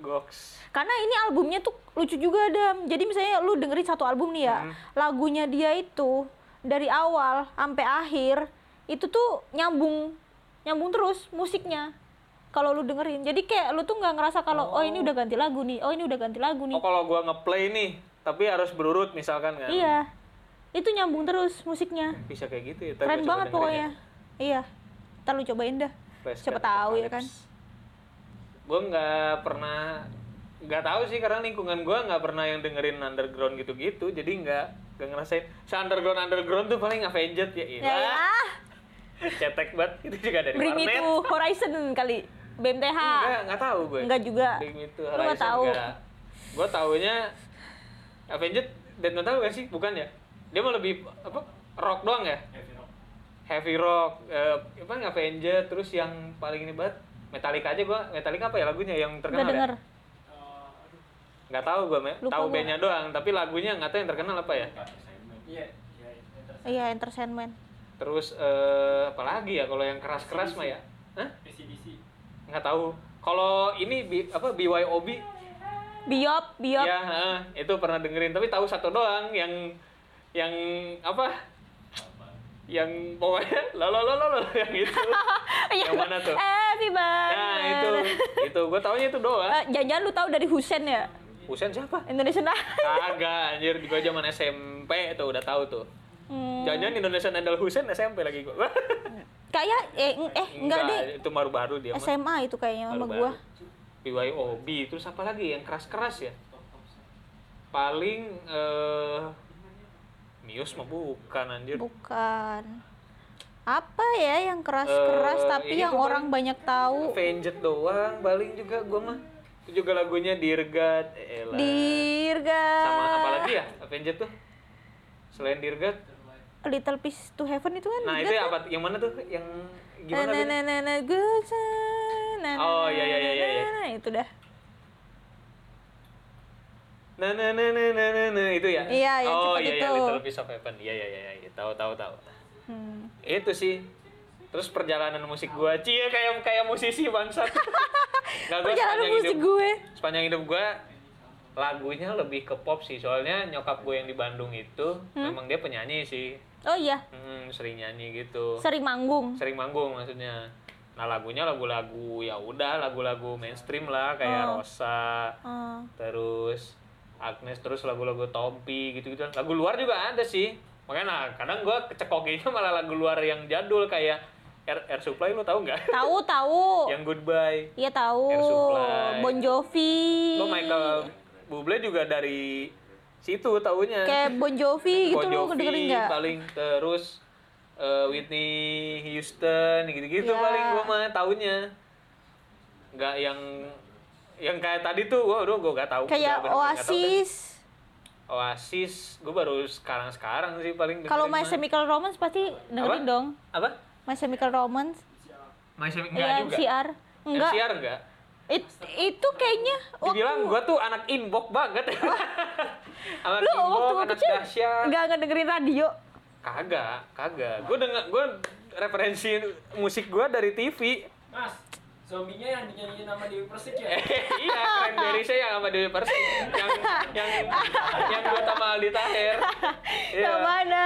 Gox. karena ini albumnya tuh lucu juga Dam jadi misalnya lu dengerin satu album nih ya Hmm. lagunya dia itu dari awal sampai akhir itu tuh nyambung nyambung terus musiknya kalau lu dengerin jadi kayak lu tuh nggak ngerasa kalau oh. ini udah ganti lagu nih oh ini udah ganti lagu nih Oh kalau gua ngeplay nih, tapi harus berurut misalkan kan. iya itu nyambung terus musiknya Bisa kayak gitu ya. Keren banget pokoknya iya. Ntar lu cobain dah. Flash siapa tahu ya kan. Gua nggak pernah nggak tahu sih karena lingkungan gua nggak pernah yang dengerin underground gitu-gitu jadi nggak nggak ngerasain. Se underground underground tuh paling Avenged ya ya, ilah. Ya. cetek banget [LAUGHS] itu juga dari Bring warnet. to Horizon kali BMTH enggak nggak tahu gue. Enggak juga. Bring to Lu nggak Horizon tahu. gue taunya Avenged death metal gak sih? Bukan ya? Dia mau lebih apa rock doang ya heavy rock eh, apa nggak Avenged terus yang paling ini banget Metallica aja gua Metallica apa ya lagunya yang terkenal denger. Ya nggak tahu Lupa tahu gua. bandnya doang tapi lagunya nggak tahu yang terkenal apa ya. Iya entertainment. Terus eh, apa lagi ya kalau yang keras-keras mah ya? Hah? nggak tahu. Kalau ini bi- apa BYOB Biop Biop. Ya heeh, itu pernah dengerin tapi tahu satu doang yang yang apa yang pokoknya lo lo lo lo lo, [LAUGHS] yang itu [LAUGHS] yang mana tuh Happy birthday. nah itu itu gue taunya itu doang Eh, jangan-jangan lu tahu dari Husen ya? Husen siapa Indonesian Idol. Kagak, anjir gue zaman SMP tuh udah tahu tuh. Hmm, Jangan-jangan Indonesian Idol Husen SMP lagi gue. [LAUGHS] kayak eh eh enggak deh. itu baru-baru dia mah. SMA itu kayaknya sama gua. Baru-baru. BYOB terus apa lagi yang keras-keras ya? Paling eh Muse mah bukan anjir. Bukan. Apa ya yang keras-keras Eh, tapi yang orang banyak tahu? Avenged doang, paling juga gue mah. Itu juga lagunya Dear God, elah. Dirga. Sama apa lagi ya Avenged tuh? Selain God. Little Piece to Heaven itu kan Nah, itu kan? apa? Yang mana tuh? Yang gimana? Na, tuh? na, na, na, good na, na, Oh, iya, iya, iya, na, iya. na, Itu dah. Nah, nah, nah, nah, nah, nah, nah, itu ya? Iya, yang oh, iya, itu. iya, Little Piece of Heaven. Iya, iya, iya, iya. Tahu, tahu, tahu. Hmm. Itu sih. Terus perjalanan musik gua, cie kayak kayak musisi bangsat. [LAUGHS] Nggak, gua Perjalanan sepanjang musik hidup, gue. Sepanjang hidup gua lagunya lebih ke pop sih. Soalnya nyokap gue yang di Bandung itu memang dia penyanyi sih. Oh iya, Hmm, sering nyanyi gitu. sering manggung. Sering manggung maksudnya. Nah, lagunya lagu-lagu ya udah lagu-lagu mainstream lah kayak Oh. Rosa, Oh. terus Agnes terus lagu-lagu Tompi gitu-gitu lagu luar juga ada sih makanya nah, kadang gue kecekokinya [LAUGHS] malah lagu luar yang jadul kayak Air, Air Supply lo tau nggak Tahu [LAUGHS] tahu. yang Goodbye Iya tahu. Air Supply. Bon Jovi. lo Michael Bublé juga dari situ taunya Kayak Bon Jovi gitu Bon lo Jovi dengerin nggak? paling terus eh, Whitney Houston gitu-gitu Ya. paling gue mah taunya nggak yang yang kayak tadi tuh gue udah gue gak tahu Kayak bener-bener nggak tahu. Oasis. Oasis gue baru sekarang sekarang sih paling Kalau My. Chemical Romance pasti dengerin Apa? dong. apa My Chemical Romance. My Chemical enggak Iya, juga MCR. Enggak. MCR enggak It- itu kayaknya dibilang waktu gue tuh anak inbox banget [LAUGHS] anak lu inbox waktu anak kecil dahsyat nggak ngedengerin radio. kagak kagak gue denger gue referensi musik gue dari TV Zombinya yang dinyanyiin nama Dewi Persik ya? [LAUGHS] iya, Cranberries [LAUGHS] yang sama Dewi Persik. Yang yang yang buat sama Aldi Taher. [LAUGHS] Iya. Yang mana?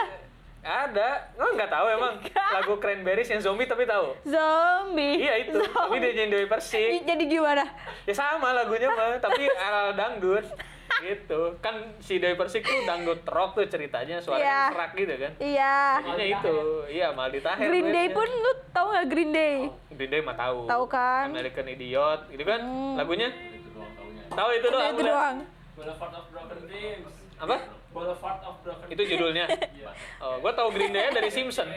Ada. Lo nggak tahu emang lagu Cranberries yang zombie tapi tahu? Zombie. Iya itu. Tapi dia nyanyi Dewi Persik. Jadi gimana? Ya sama lagunya mah, tapi ala dangdut. Gitu. Kan si Dewi Persik tuh dangdut rock tuh ceritanya, Iya. suaranya serak gitu kan. Iya. Makanya itu. Iya, Aldi Taher. Green Day duetnya. pun lu tahu nggak Green Day? Green Day mah tahu. Tahu kan? American Idiot, gitu kan? Hmm. Lagunya? Itu doang. Tahu itu doang. itu doang. Boulevard of Broken Dreams. Apa? Boulevard of Broken Itu judulnya. [LAUGHS] Iya. Oh, gua tahu Green Day dari Simpson. [LAUGHS]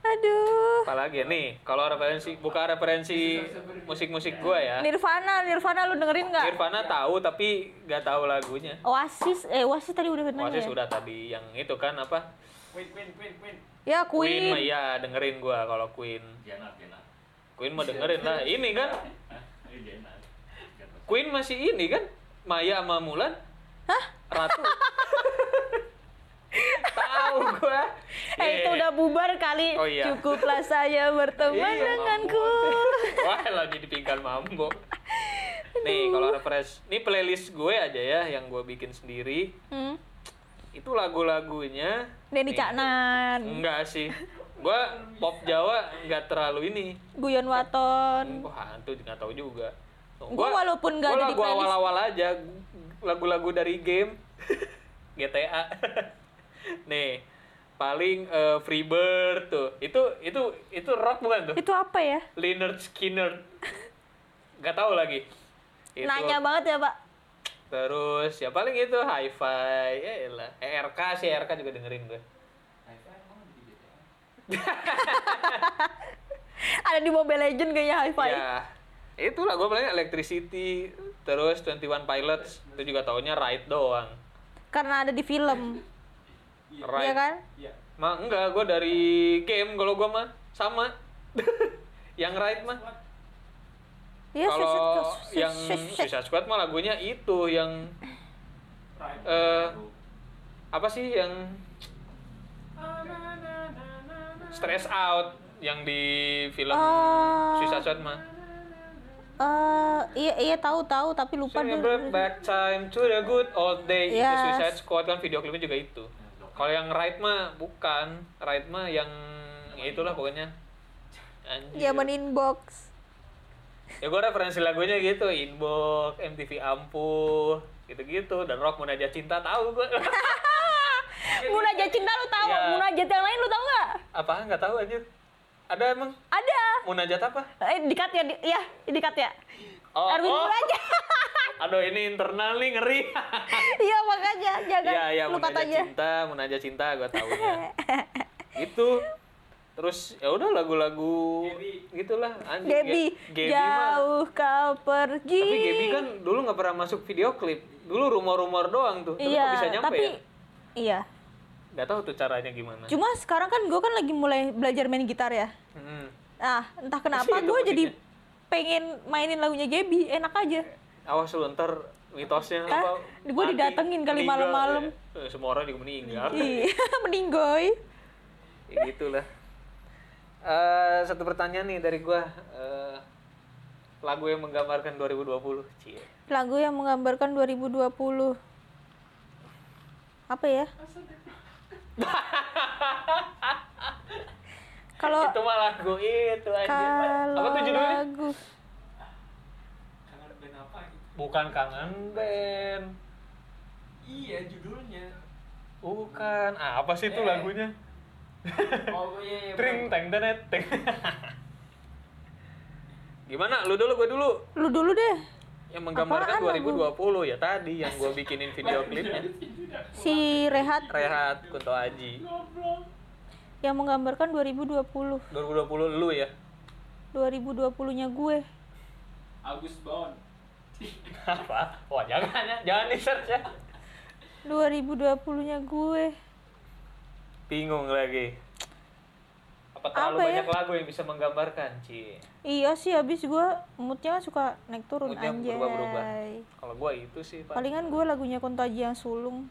Aduh. Apalagi nih, kalau referensi buka referensi musik-musik gua ya. Nirvana, Nirvana lu dengerin nggak? Nirvana tahu tapi nggak tahu lagunya. Oasis, eh Oasis tadi udah nanya Oasis ya? sudah tadi yang itu kan apa? Queen, Queen, Queen, Queen. Ya Queen mah Queen. iya dengerin gua kalau Queen. Queen mah dengerin lah. Ini kan. [LAUGHS] Queen masih ini kan Maya sama Mulan. Hah? Ratu. [LAUGHS] tahu gua. Eh itu Eh, udah bubar kali. Oh, iya. Cukuplah saya berteman Iya, denganku. [LAUGHS] Wah, lagi di pingkan mambo. Nih, kalau referensi, ini playlist gue aja ya yang gue bikin sendiri. Hmm. Itu lagu-lagunya. Denny Caknan, Enggak sih. Gue pop Jawa nggak terlalu ini. Guyon Waton. Wah, hantu nggak tahu juga. Gua walaupun gua ada di playlist. awal-awal aja, lagu-lagu dari game [LAUGHS] GTA. [LAUGHS] Nih, paling eh, Freebird tuh. Itu itu itu rock bukan tuh? Itu apa ya? Leonard Skinner. [LAUGHS] Gak tahu lagi. Itu. Nanya banget ya, Pak. Terus ya paling itu hi-fi. Ya elah. ERK sih, ERK juga dengerin gue. Ada di Mobile Legend kayaknya hi-fi. Ya, itulah gue paling Electricity, terus 21 Pilots, itu juga taunya Ride doang. Karena ada di film. Ride. Iya kan? Iya. Mah enggak, gue dari game kalau gue mah sama. [LAUGHS] yang Ride mah. Iya, kalau yang Suicide- Squad mah lagunya itu yang eh apa sih yang Stress Out yang di film Oh. Suicide Squad mah. Eh, iya iya tahu tahu tapi lupa dulu. back time to the good old day itu Yes. Suicide Squad kan video klipnya juga itu. Kalau yang Ride mah bukan, Ride mah yang ya itulah pokoknya. Anjir. Zaman inbox. Ya gue referensi lagunya gitu, Inbox, MTV Ampuh, gitu-gitu. Dan Rock Munajat Cinta tahu gue. [LAUGHS] Munajat cinta lu tahu? Iya. Munajat yang lain lu tahu nggak? apa nggak tahu anjir. Ada emang Ada. Munajat apa? Eh, dikat ya, di, ya, dikat ya. Oh, Erwin oh. Munajat. [LAUGHS] Aduh ini internal nih ngeri. [LAUGHS] Iya makanya jangan Iya, iya, lu kat Munajat aja. Cinta, Munajat Cinta gue tahunya. [LAUGHS] itu terus ya udah lagu-lagu gitulah anjing Gaby, Ge- Gaby mah jauh kau pergi. tapi Gaby kan dulu nggak pernah masuk video klip dulu rumor-rumor doang tuh tapi iya, kok bisa nyampe tapi ya iya. nggak tahu tuh caranya gimana Cuma sekarang kan gue kan lagi mulai belajar main gitar ya. Hmm. Nah, entah kenapa gue jadi pengen mainin lagunya Gaby, enak aja. awas lu ntar mitosnya Hah? apa Gua mati, didatengin kali malam-malam. ya. Eh, semua orang juga meninggal Iya, [LAUGHS] meninggoy. ya gitulah Eh, satu pertanyaan nih dari gua Eh, lagu yang menggambarkan 2020 Cie. Lagu yang menggambarkan 2020. Apa ya? [LAUGHS] [LAUGHS] Kalau itu mah lagu itu aja apa tuh judulnya lagu Kangen band apa gitu? bukan kangen band. Iya judulnya. bukan. Ah, apa sih itu Eh. lagunya? Oh iya iya. tring teng denet teng [LAUGHS] gimana? Lu dulu gue dulu. Lu dulu deh. yang menggambarkan Apaan 2020 ya tadi yang gue bikinin video [LAUGHS] klipnya. Si Rehat. Rehat Kunto Aji yang menggambarkan 2020. 2020 lu ya 2020-nya gue. Agus Bond. apa wah jangan ya jangan di search ya 2020-nya gue. bingung lagi apa terlalu Apa ya? banyak lagu yang bisa menggambarkan Ci Iya sih habis gue moodnya kan suka naik turun Moodnya anjay. berubah-berubah. kalau gue itu sih Pak. Palingan gue lagunya Kunto Aji yang sulung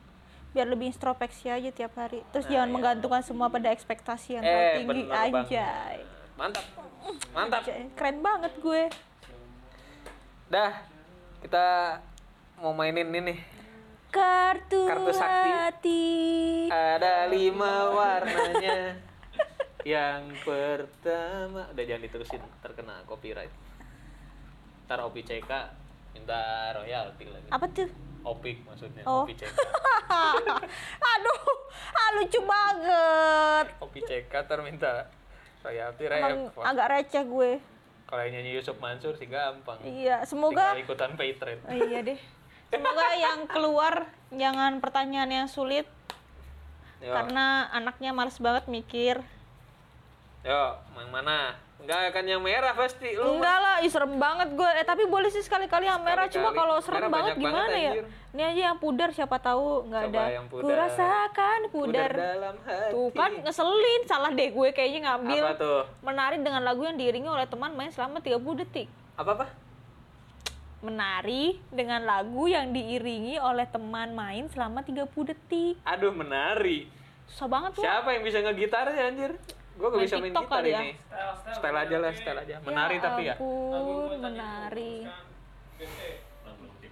biar lebih introspeksi aja tiap hari. Terus Nah, jangan iya. menggantungkan semua pada ekspektasi yang terlalu eh tinggi bener banget anjay. mantap Mantap. keren banget gue Dah, kita mau mainin ini. kartu, Kartu sakti. hati Ada lima warnanya. [LAUGHS] Yang pertama, udah jangan diterusin, terkena copyright. Ntar Opi CK minta royalti lagi. apa tuh Opik maksudnya, Oh. Opi CK. [LAUGHS] aduh ah, lucu banget Opi CK ntar minta royalti emang repot. agak receh gue Kalau yang nyanyi Yusuf Mansur sih gampang. iya semoga Tinggal ikutan pay trade. Oh, iya deh semoga yang keluar jangan pertanyaan yang sulit Yo, karena anaknya males banget mikir yo, yang mana? Enggak akan yang merah pasti. Lu enggak lah ih, serem banget gue eh tapi boleh sih sekali-kali yang merah cuma Sekali-kali. kalau serem Merah banget banyak banget, gimana ya anjir. ini aja yang pudar siapa tahu nggak Coba ada yang ku pudar. rasakan pudar, dalam hati. tuh kan ngeselin salah deh gue kayaknya ngambil Apa tuh? menari dengan lagu yang diiringi oleh teman main selama 30 detik Apa apa? menari dengan lagu yang diiringi oleh teman main selama 30 detik Aduh, menari. susah banget tuh Siapa yang bisa ngegitarnya anjir? Gue gak Main bisa main TikTok gitar kali ya? ini. Style aja lah, style aja. Menari tapi ya. ampun menari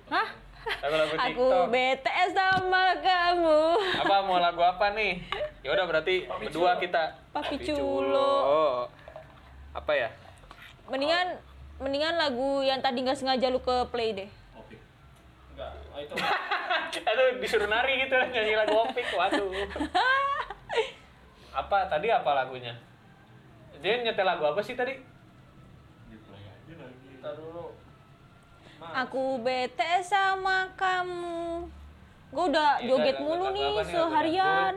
hah Lagu-lagu aku TikTok. bete sama kamu Apa mau lagu apa nih? Ya udah berarti berdua kita. Papi Papi Culo. Apa ya? mendingan mendingan lagu yang tadi nggak sengaja lu ke play deh Opik. Enggak, oh, itu [LAUGHS] Aduh, disuruh nari gitu nyanyi lagu opik. Waduh. [LAUGHS] apa tadi apa lagunya? Dia nyetel lagu apa sih tadi? Dulu. aku bete sama kamu gue udah Iya, joget lagu- mulu lagu nih? Lagu seharian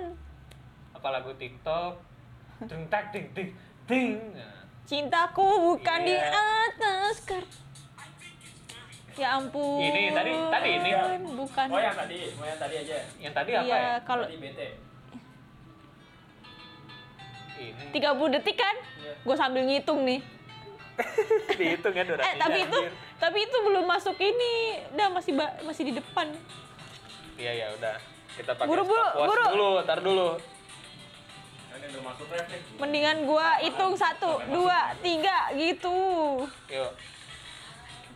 Apa lagu TikTok? Ting tak ting ting ting. Nah. cintaku bukan di Iya. atas kertas ya ampun Ini, tadi- tadi ini. bukan Oh yang tadi, mau yang tadi aja. Yang tadi apa iya ya? kalau Tadi bete. Ini 30 detik kan Iya. gue sambil ngitung nih [LAUGHS] dihitung ya durasinya. eh tapi itu anjir. tapi itu belum masuk ini udah masih ba- masih di depan Iya ya udah. Kita pakai Buru-buru, stopwatch buru. dulu, tar dulu. Ini mendingan gua hitung satu dua tiga gitu Yuk.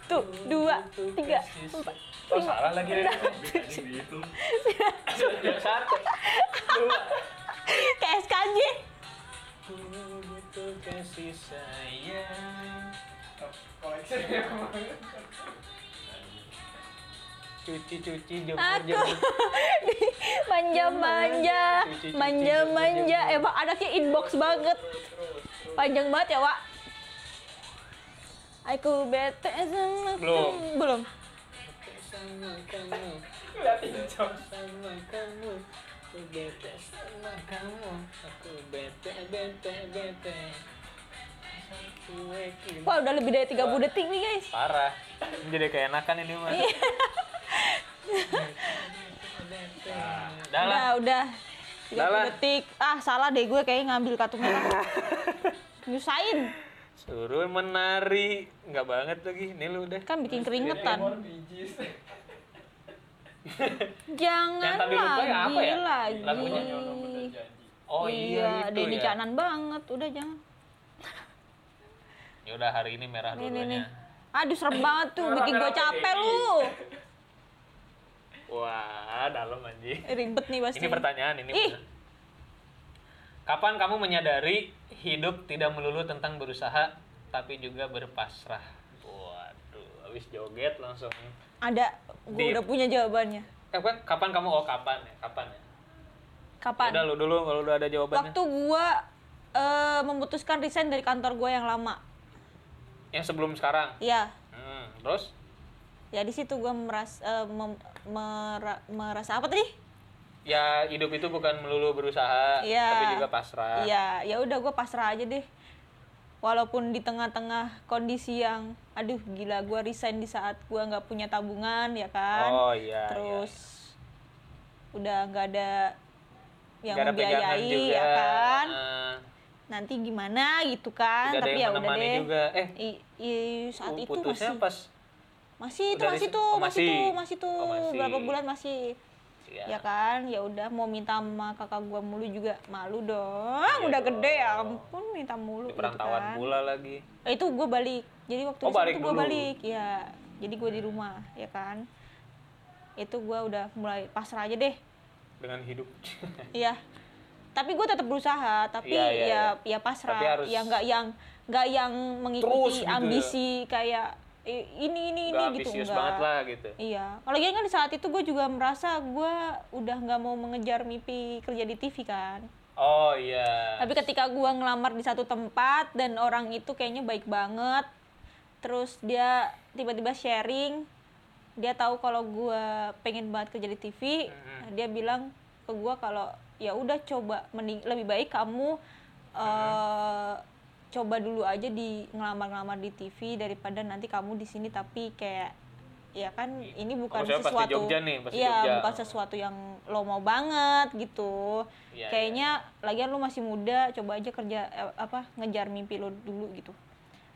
tuh dua tiga empat Oh salah lagi dihitung. [LAUGHS] Satu, dua. kayak SKJ Ku butuh kasih sayang. Koleksi Cuci-cuci aku jemur-jemur. [LAUGHS] manja-manja manja-manja emang anaknya inbox banget panjang banget ya Wak aku bete sama Belum. belum kamu. Sama kamu. Aku bete sama kamu. Aku bete, bete, bete. Wah udah lebih dari 30 detik nih guys Parah. [LAUGHS] Jadi keenakan ini mah. Iya. Udah lah. udah udah Udah lah. 30 detik ah salah deh gue kayaknya ngambil kartu merah [LAUGHS] nyusahin Suruh menari. Enggak banget lagi. Ini lu udah. kan bikin keringetan. [LAUGHS] jangan Yang lagi apa ya? lagi Lagunya? Janji. Oh iya, itu Denny ya. Canan banget udah jangan Ya udah hari ini merah dua-duanya. aduh serem banget tuh bikin gue capek lu [LAUGHS] Wah, dalam anjing. ribet nih pasti Ini pertanyaan ini. Ih. bener. Kapan kamu menyadari hidup tidak melulu tentang berusaha tapi juga berpasrah? Waduh, habis joget langsung. Ada gue udah punya jawabannya Kapan kapan kamu oh kapan ya? Kapan ya? kapan Udah lu dulu kalau udah ada jawabannya. waktu gue eh, memutuskan resign dari kantor gue yang lama Yang sebelum sekarang. ya Hmm, terus ya di situ gue meras eh, mem- mera- merasa apa tadi ya hidup itu bukan melulu berusaha Iya. tapi juga pasrah. Iya, ya udah gue pasrah aja deh. Walaupun di tengah-tengah kondisi yang, aduh gila gue resign di saat gue nggak punya tabungan ya kan. Oh iya. Terus udah nggak ada yang Gak ada membiayai juga. ya kan. Eh, Nanti gimana gitu kan. tidak Tapi ya udah deh. juga. Eh, I- i- saat oh, itu masih pas masih itu udah masih tuh Oh, masih masih. tuh masih tuh Oh, masih. berapa bulan masih Iya. ya kan ya udah mau minta sama kakak gua mulu juga malu dong udah gede ya ampun minta mulu Di gitu perantauan kan. pula lagi. Eh, itu gue balik jadi waktu Oh, di sana balik dulu. ya jadi gue di rumah ya kan itu gue udah mulai pasrah aja deh Dengan hidup. [LAUGHS] Iya. Tapi gue tetap berusaha, tapi Iya, iya, ya ya pasrah. Tapi harus- Ya nggak yang nggak yang Terus mengikuti gitu ya. ambisi kayak "I- ini ini ini Gak gitu ambisius enggak. banget lah gitu. Iya. Kalau gitu kan di saat itu gue juga merasa gue udah nggak mau mengejar mimpi kerja di TV kan. Oh iya. Tapi ketika gue ngelamar di satu tempat dan orang itu kayaknya baik banget, terus dia tiba-tiba sharing, dia tahu kalau gue pengen banget kerja di TV, Mm-hmm. dia bilang ke gue kalau ya udah coba mending lebih baik kamu eh, coba dulu aja di ngelamar-ngelamar di TV daripada nanti kamu di sini tapi kayak ya kan ini bukan maksudnya pasti sesuatu Jogja nih, pasti iya Jogja. bukan sesuatu yang lo mau banget gitu. Iya, kayaknya lagian lo masih muda coba aja kerja eh, apa ngejar mimpi lo dulu gitu.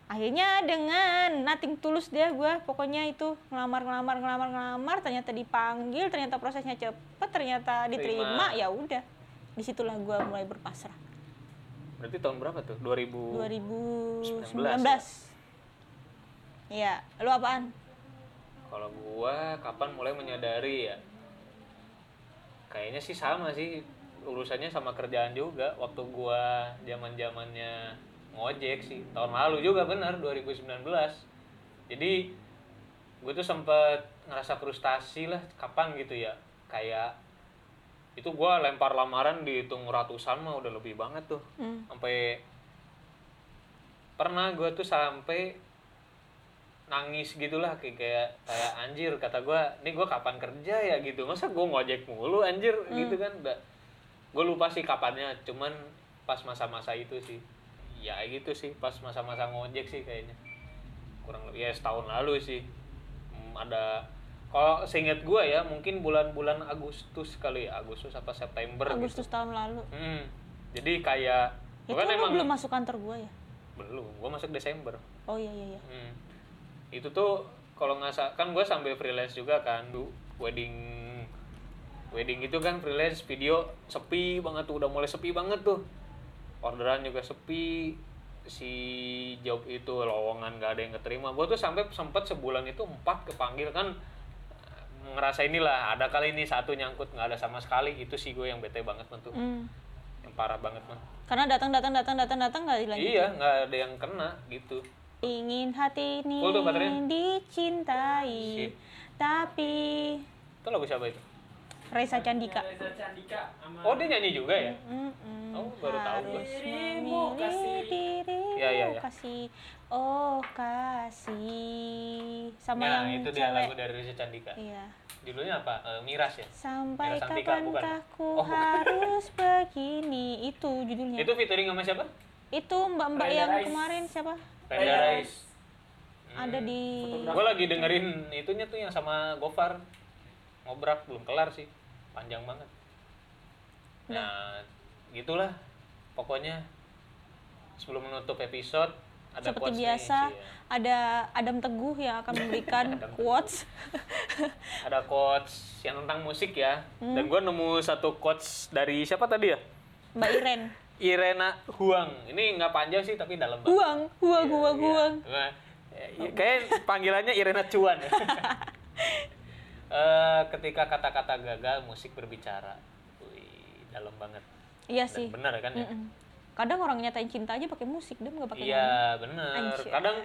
Akhirnya dengan nothing tulus dia gue pokoknya itu ngelamar ngelamar ngelamar ngelamar ternyata dipanggil ternyata prosesnya cepet ternyata diterima Terima. ya udah. Di situlah gue mulai berpasrah Berarti tahun berapa tuh? 2000. 2019 ya? Iya, lu apaan? Kalau gua kapan mulai menyadari ya? Kayaknya sih sama sih urusannya sama kerjaan juga. Waktu gua zaman-zamannya ngojek sih. Tahun lalu juga benar 2019. Jadi gue tuh sempet ngerasa frustasi lah kapan gitu ya. Kayak itu gua lempar lamaran dihitung ratusan mah udah lebih banget tuh. Hmm. Sampai pernah gue tuh sampai nangis gitulah kayak kayak kayak anjir kata gue nih gue kapan kerja ya? gitu. Masa gue ngojek mulu anjir? Gitu kan. Gue lupa sih kapannya cuman pas masa-masa itu sih. Ya gitu sih pas masa-masa ngojek sih kayaknya. Kurang lebih ya setahun lalu sih. Hmm, ada kalau seingat gue ya mungkin bulan-bulan Agustus kali ya Agustus apa September Agustus gitu tahun lalu. hmm, jadi kayak Itu kan emang belum masuk kantor gue ya? belum gue masuk Desember Oh iya iya iya. Hmm. Itu tuh kalau nggak kan gue sambil freelance juga kan, du wedding wedding itu kan freelance video sepi banget tuh, udah mulai sepi banget tuh. Orderan juga sepi, si job itu lowongan gak ada yang keterima. Gue tuh sampai sempet sebulan itu empat kepanggil kan ngerasa inilah ada kali ini satu nyangkut nggak ada sama sekali itu sih gue yang bete banget tuh Hmm. yang parah banget mah Karena datang datang datang datang datang nggak dilanjut. iya nggak ada yang kena gitu Ingin hati ini dicintai, Sip. tapi itu lagu siapa itu Reza Candika. Reza Candika sama oh dia nyanyi juga ya? Mm-mm, Oh, baru tahu harus Dirimu kasih. dirimu Ya, ya, ya. kasih. Oh kasih. Sama nah yang itu dia cewek. lagu dari Reza Candika. Iya. Judulnya apa? Eh, Miras ya? Sampai bukan? kapankah ku Oh, harus [LAUGHS] begini? Itu judulnya. Itu featuring sama siapa? Itu mbak mbak Brenda yang Rice. kemarin siapa? Renda Rais ada di gue lagi dengerin itunya tuh yang sama Gofar. Ngobrak belum kelar sih panjang banget. Nah. Gitulah. Pokoknya sebelum menutup episode ada seperti quotes nih, biasa Cie. ada Adam Teguh yang akan [LAUGHS] memberikan quotes. [LAUGHS] Ada quotes yang tentang musik ya. Hmm. dan gue nemu satu quotes dari siapa tadi ya? Mbak Iren. [LAUGHS] Irena Huang. Ini nggak panjang sih tapi dalam banget. Huang Huang Iya, Huang iya. Huang. Nah, ya, kayak panggilannya Irena Cuan. ya. Eh, ketika kata-kata gagal musik berbicara. Wih, dalam banget. iya Dan sih benar kan ya? Mm-mm. kadang orang nyatain cinta aja pakai musik dia nggak pakai. Iya, benar. Kadang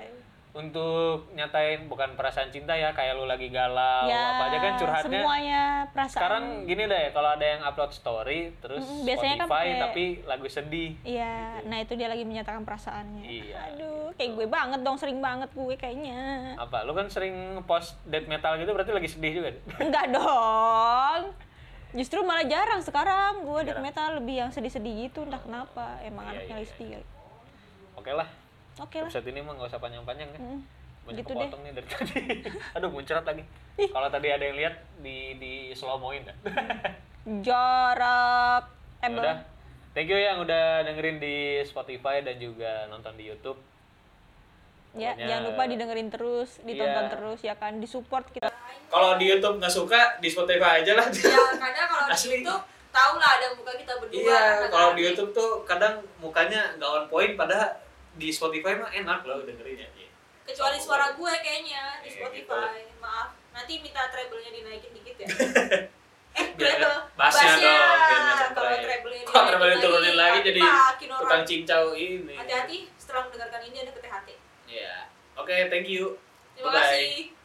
untuk nyatain bukan perasaan cinta ya, kayak lu lagi galau ya apa aja kan curhatnya. semuanya perasaan Sekarang gini deh, kalau ada yang upload story terus biasanya kan Spotify pakai- tapi lagu sedih. Iya, nah itu dia lagi menyatakan perasaannya. Iya, Aduh, kayak gue banget dong, sering banget gue kayaknya. Apa? Lu kan sering post death metal gitu berarti lagi sedih juga. Enggak dong. Justru malah jarang sekarang gue death metal lebih yang sedih-sedih gitu, entah kenapa. Emang Iya, anaknya iya, sedih kali. Oke lah. Oke lah. Episode ini mah nggak usah panjang-panjang kan. Mm, banyak gitu deh. nih dari tadi. [LAUGHS] Aduh, muncrat lagi. Kalau tadi ada yang lihat di di slow moin dah. Jarak. Eh, Ya [LAUGHS] udah. Thank you yang udah dengerin di Spotify dan juga nonton di YouTube. Ya, Pokoknya- jangan lupa didengerin terus, ditonton Iya. terus ya kan, disupport kita. Kalau di YouTube nggak suka, di Spotify aja lah. ya kadang kalau di Asli. YouTube tahu lah ada muka kita berdua Iya, kan, kalau di. YouTube tuh kadang mukanya nggak on point, padahal di Spotify mah enak loh dengerinnya. kecuali suara gue kayaknya di Iya, Spotify maaf nanti minta treble-nya dinaikin dikit ya [LAUGHS] eh Biar treble bassnya dong, kalau treble-nya Kok treble diturunin lagi jadi. Tukang cincau ini. hati-hati setelah mendengarkan ini ada ke THT Iya. Oke, thank you. terima Bye-bye. kasih